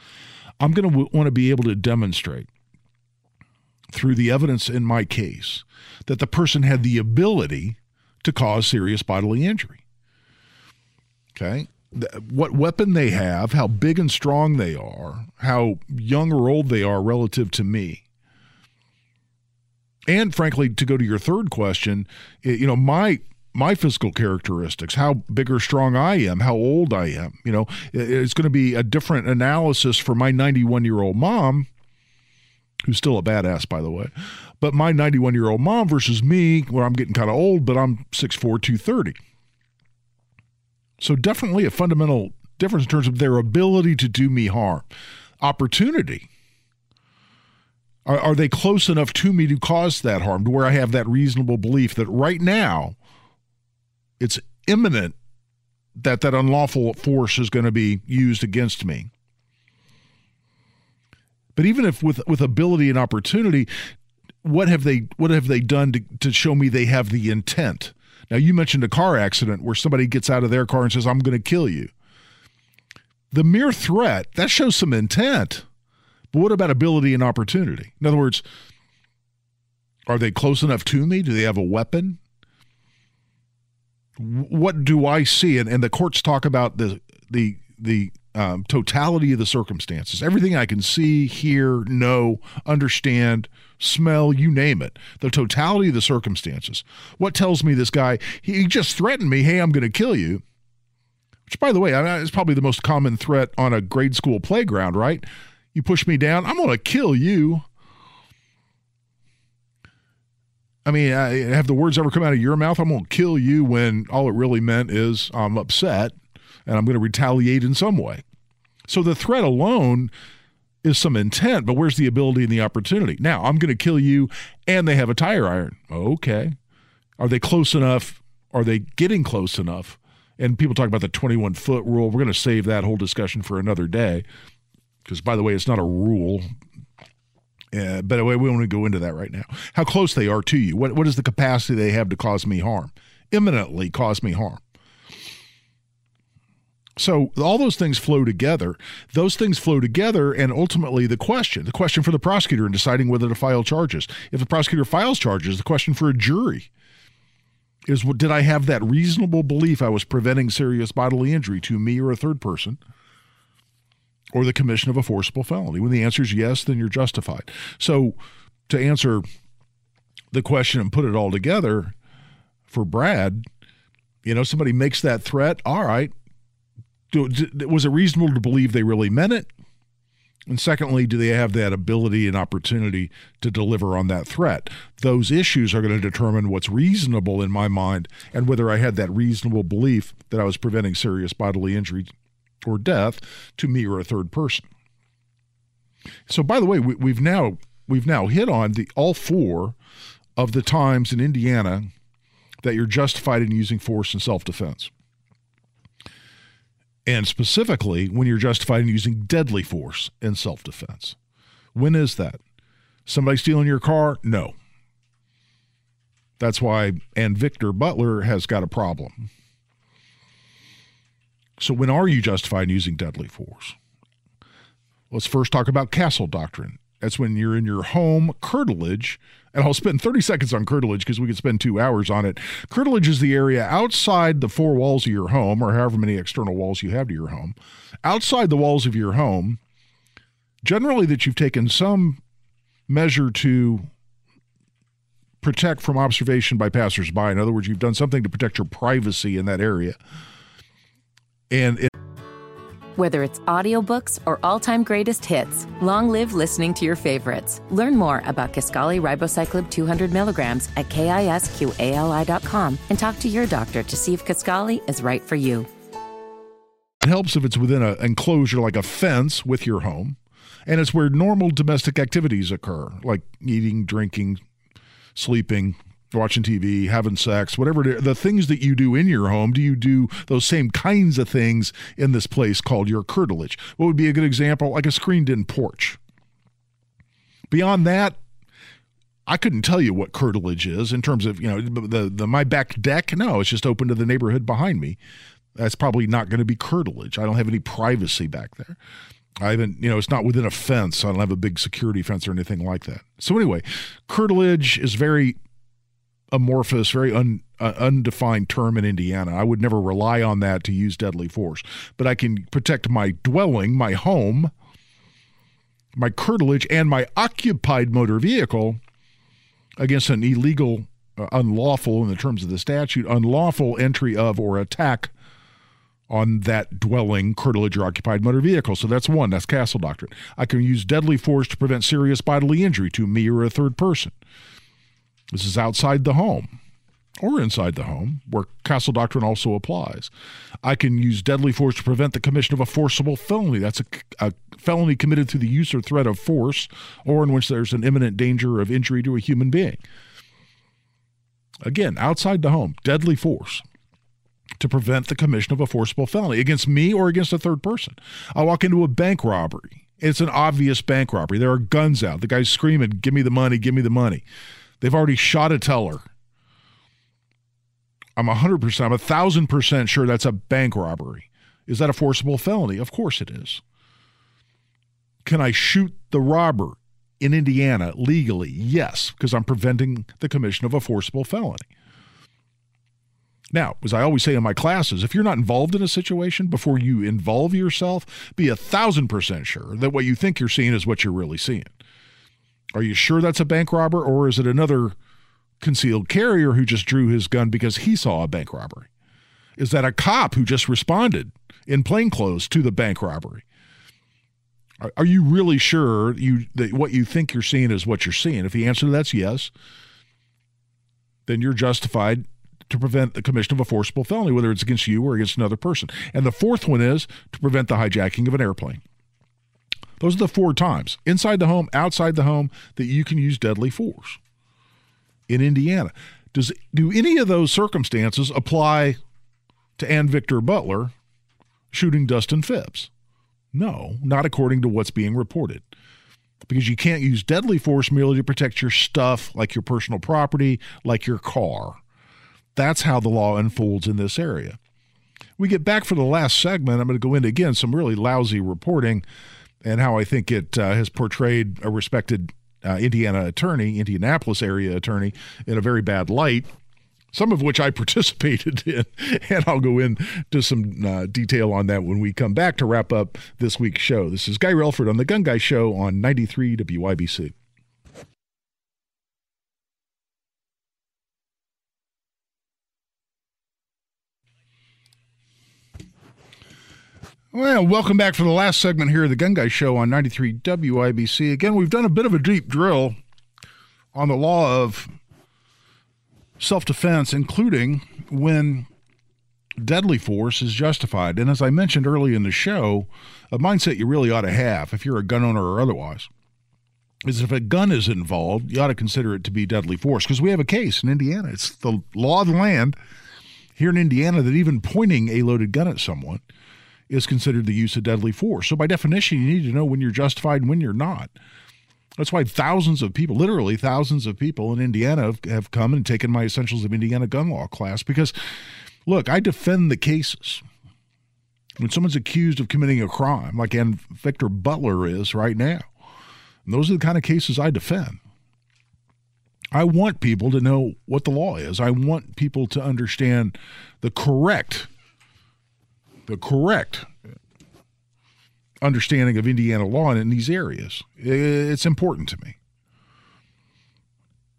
I'm going to w- want to be able to demonstrate through the evidence in my case that the person had the ability to cause serious bodily injury. Okay, what weapon they have, how big and strong they are, how young or old they are relative to me. And frankly, to go to your third question, you know, my my physical characteristics, how big or strong I am, how old I am, you know, it's going to be a different analysis for my 91 year old mom, who's still a badass, by the way, but my 91 year old mom versus me, where I'm getting kind of old, but I'm 6'4, 230. So definitely a fundamental difference in terms of their ability to do me harm. Opportunity. Are, are they close enough to me to cause that harm to where I have that reasonable belief that right now it's imminent that that unlawful force is going to be used against me? But even if with with ability and opportunity, what have they what have they done to, to show me they have the intent? Now, you mentioned a car accident where somebody gets out of their car and says, I'm going to kill you. The mere threat, that shows some intent. But what about ability and opportunity? In other words, are they close enough to me? Do they have a weapon? What do I see? And, and the courts talk about the the the um, totality of the circumstances, everything I can see, hear, know, understand, smell, you name it, the totality of the circumstances. What tells me this guy, he just threatened me, hey, I'm going to kill you. Which, by the way, I mean, is probably the most common threat on a grade school playground, right? You push me down, I'm going to kill you. I mean, have the words ever come out of your mouth? I'm going to kill you when all it really meant is I'm upset and I'm going to retaliate in some way. So the threat alone is some intent, but where's the ability and the opportunity? Now, I'm going to kill you and they have a tire iron. Okay. Are they close enough? Are they getting close enough? And people talk about the 21 foot rule. We're going to save that whole discussion for another day because, by the way, it's not a rule. Uh, but we don't go into that right now. How close they are to you. What, what is the capacity they have to cause me harm? Imminently cause me harm. So all those things flow together. Those things flow together, and ultimately the question, the question for the prosecutor in deciding whether to file charges. If the prosecutor files charges, the question for a jury is did I have that reasonable belief I was preventing serious bodily injury to me or a third person? Or the commission of a forcible felony. When the answer is yes, then you're justified. So, to answer the question and put it all together for Brad, you know, somebody makes that threat. All right, was it reasonable to believe they really meant it? And secondly, do they have that ability and opportunity to deliver on that threat? Those issues are going to determine what's reasonable in my mind and whether I had that reasonable belief that I was preventing serious bodily injury or death to me or a third person. So, by the way, we, have now we've now hit on the all four of the times in Indiana that you're justified in using force in self-defense and specifically when you're justified in using deadly force in self defense. When is that? Somebody stealing your car? No. That's why, Anvictor Butler has got a problem. So, when are you justified in using deadly force? Let's first talk about castle doctrine. That's when you're in your home curtilage and I'll spend 30 seconds on curtilage because we could spend two hours on it. Curtilage is the area outside the four walls of your home, or however many external walls you have to your home, outside the walls of your home, generally that you've taken some measure to protect from observation by passersby. In other words, you've done something to protect your privacy in that area. And whether it's audiobooks or all-time greatest hits, long live listening to your favorites. Learn more about Kisqali Ribociclib 200 milligrams at kisqali.com and talk to your doctor to see if Kisqali is right for you. It helps if it's within an enclosure like a fence with your home, and it's where normal domestic activities occur, like eating, drinking, sleeping, watching TV, having sex, whatever the things that you do in your home, do you do those same kinds of things in this place called your curtilage? What would be a good example? Like a screened in porch. Beyond that, I couldn't tell you what curtilage is in terms of you know the the my back deck. No, it's just open to the neighborhood behind me. That's probably not going to be curtilage. I don't have any privacy back there. I haven't, you know, it's not within a fence. I don't have a big security fence or anything like that. So anyway, curtilage is very amorphous, very un, uh, undefined term in Indiana. I would never rely on that to use deadly force, but I can protect my dwelling, my home, my curtilage, and my occupied motor vehicle against an illegal, uh, unlawful, in the terms of the statute, unlawful entry of or attack on that dwelling, curtilage, or occupied motor vehicle. So that's one. That's castle doctrine. I can use deadly force to prevent serious bodily injury to me or a third person. This is outside the home or inside the home, where castle doctrine also applies. I can use deadly force to prevent the commission of a forcible felony. That's a, a, felony committed through the use or threat of force, or in which there's an imminent danger of injury to a human being. Again, outside the home, deadly force to prevent the commission of a forcible felony against me or against a third person. I walk into a bank robbery. It's an obvious bank robbery. There are guns out. The guy's screaming, Give me the money, give me the money. They've already shot a teller. I'm 100%, I'm 1,000% sure that's a bank robbery. Is that a forcible felony? Of course it is. Can I shoot the robber in Indiana legally? Yes, because I'm preventing the commission of a forcible felony. Now, as I always say in my classes, if you're not involved in a situation before you involve yourself, be a thousand percent sure that what you think you're seeing is what you're really seeing. Are you sure that's a bank robber, or is it another concealed carrier who just drew his gun because he saw a bank robbery? Is that a cop who just responded in plainclothes to the bank robbery? Are, are you really sure you that what you think you're seeing is what you're seeing? If the answer to that's yes, then you're justified to prevent the commission of a forcible felony, whether it's against you or against another person. And the fourth one is to prevent the hijacking of an airplane. Those are the four times inside the home, outside the home that you can use deadly force in Indiana. Does do any of those circumstances apply to Anvictor Butler shooting Dustin Phipps? No, not according to what's being reported. Because you can't use deadly force merely to protect your stuff, like your personal property, like your car. That's how the law unfolds in this area. We get back for the last segment. I'm going to go into again some really lousy reporting and how I think it uh, has portrayed a respected uh, Indiana attorney, Indianapolis area attorney, in a very bad light. Some of which I participated in, and I'll go into some uh, detail on that when we come back to wrap up this week's show. This is Guy Relford on the Gun Guy Show on 93 WIBC. Well, welcome back for the last segment here of the Gun Guy Show on 93 WIBC. Again, we've done a bit of a deep drill on the law of self defense, including when deadly force is justified. And as I mentioned early in the show, a mindset you really ought to have if you're a gun owner or otherwise is if a gun is involved, you ought to consider it to be deadly force because we have a case in Indiana. It's the law of the land here in Indiana that even pointing a loaded gun at someone is considered the use of deadly force. So, by definition, you need to know when you're justified and when you're not. That's why thousands of people, literally thousands of people in Indiana, have, have come and taken my Essentials of Indiana Gun Law class because, look, I defend the cases. When someone's accused of committing a crime, like Ann Victor Butler is right now, those are the kind of cases I defend. I want people to know what the law is. I want people to understand the correct the correct understanding of Indiana law in these areas. It's important to me.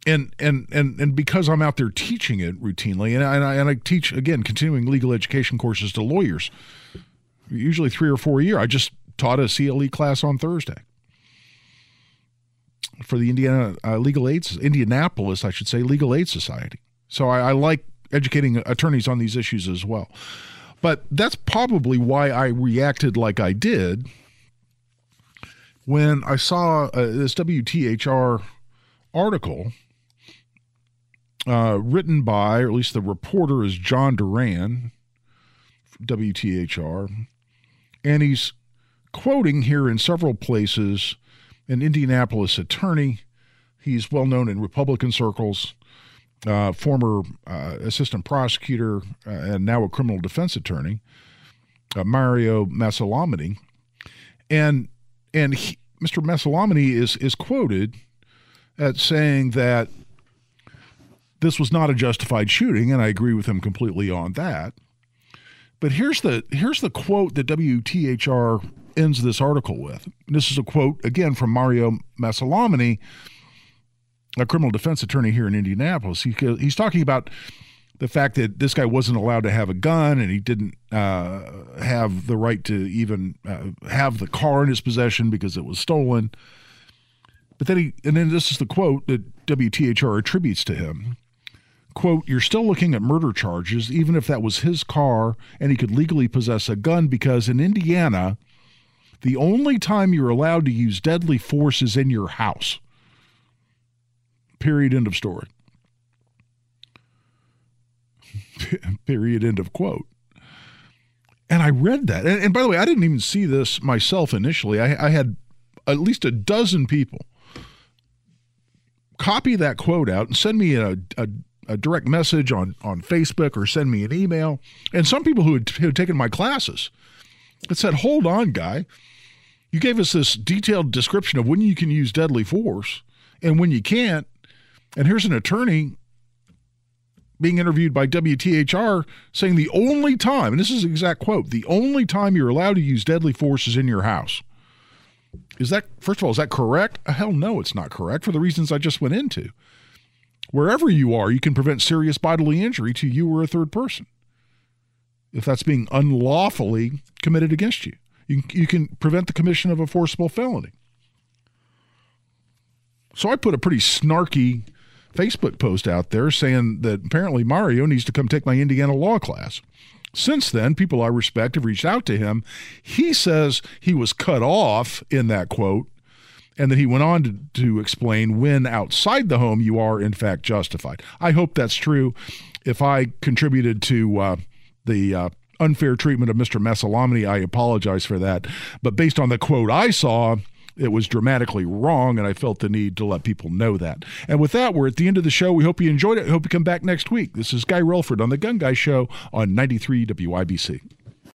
And and and and because I'm out there teaching it routinely, and I, and I, and I teach again continuing legal education courses to lawyers, usually three or four a year. I just taught a CLE class on Thursday for the Indiana uh, Legal Aid Indianapolis, I should say, Legal Aid Society. So I, I like educating attorneys on these issues as well. But that's probably why I reacted like I did when I saw uh, this WTHR article uh, written by, or at least the reporter is John Duran, WTHR, and he's quoting here in several places an Indianapolis attorney. He's well known in Republican circles, uh, former uh, assistant prosecutor, uh, and now a criminal defense attorney, uh, Mario Massillamany. And and he, Mr. Massillamany is is quoted at saying that this was not a justified shooting, and I agree with him completely on that. But here's the here's the quote that WTHR ends this article with. This is a quote again from Mario Massillamany, a criminal defense attorney here in Indianapolis. He, he's talking about the fact that this guy wasn't allowed to have a gun and he didn't uh, have the right to even uh, have the car in his possession because it was stolen. But then he, and then this is the quote that WTHR attributes to him. Quote, you're still looking at murder charges, even if that was his car and he could legally possess a gun, because in Indiana, the only time you're allowed to use deadly force is in your house. Period. End of story. Period. End of quote. And I read that. And, and, by the way, I didn't even see this myself initially. I, I had at least a dozen people copy that quote out and send me a, a, a, direct message on, on Facebook or send me an email. And some people who had, who had taken my classes that said, hold on, guy. You gave us this detailed description of when you can use deadly force and when you can't. And here's an attorney being interviewed by WTHR saying the only time, and this is exact quote, the only time you're allowed to use deadly force is in your house. Is that, first of all, is that correct? Uh, hell no, it's not correct for the reasons I just went into. Wherever you are, you can prevent serious bodily injury to you or a third person if that's being unlawfully committed against you. You, you can prevent the commission of a forcible felony. So I put a pretty snarky Facebook post out there saying that apparently Mario needs to come take my Indiana law class. Since then, people I respect have reached out to him. He says he was cut off in that quote and that he went on to, to explain when outside the home you are in fact justified. I hope that's true. If I contributed to uh, the uh, unfair treatment of Mr. Massillamany, I apologize for that. But based on the quote I saw, it was dramatically wrong, and I felt the need to let people know that. And with that, we're at the end of the show. We hope you enjoyed it. hope you come back next week. This is Guy Relford on The Gun Guy Show on 93 WIBC.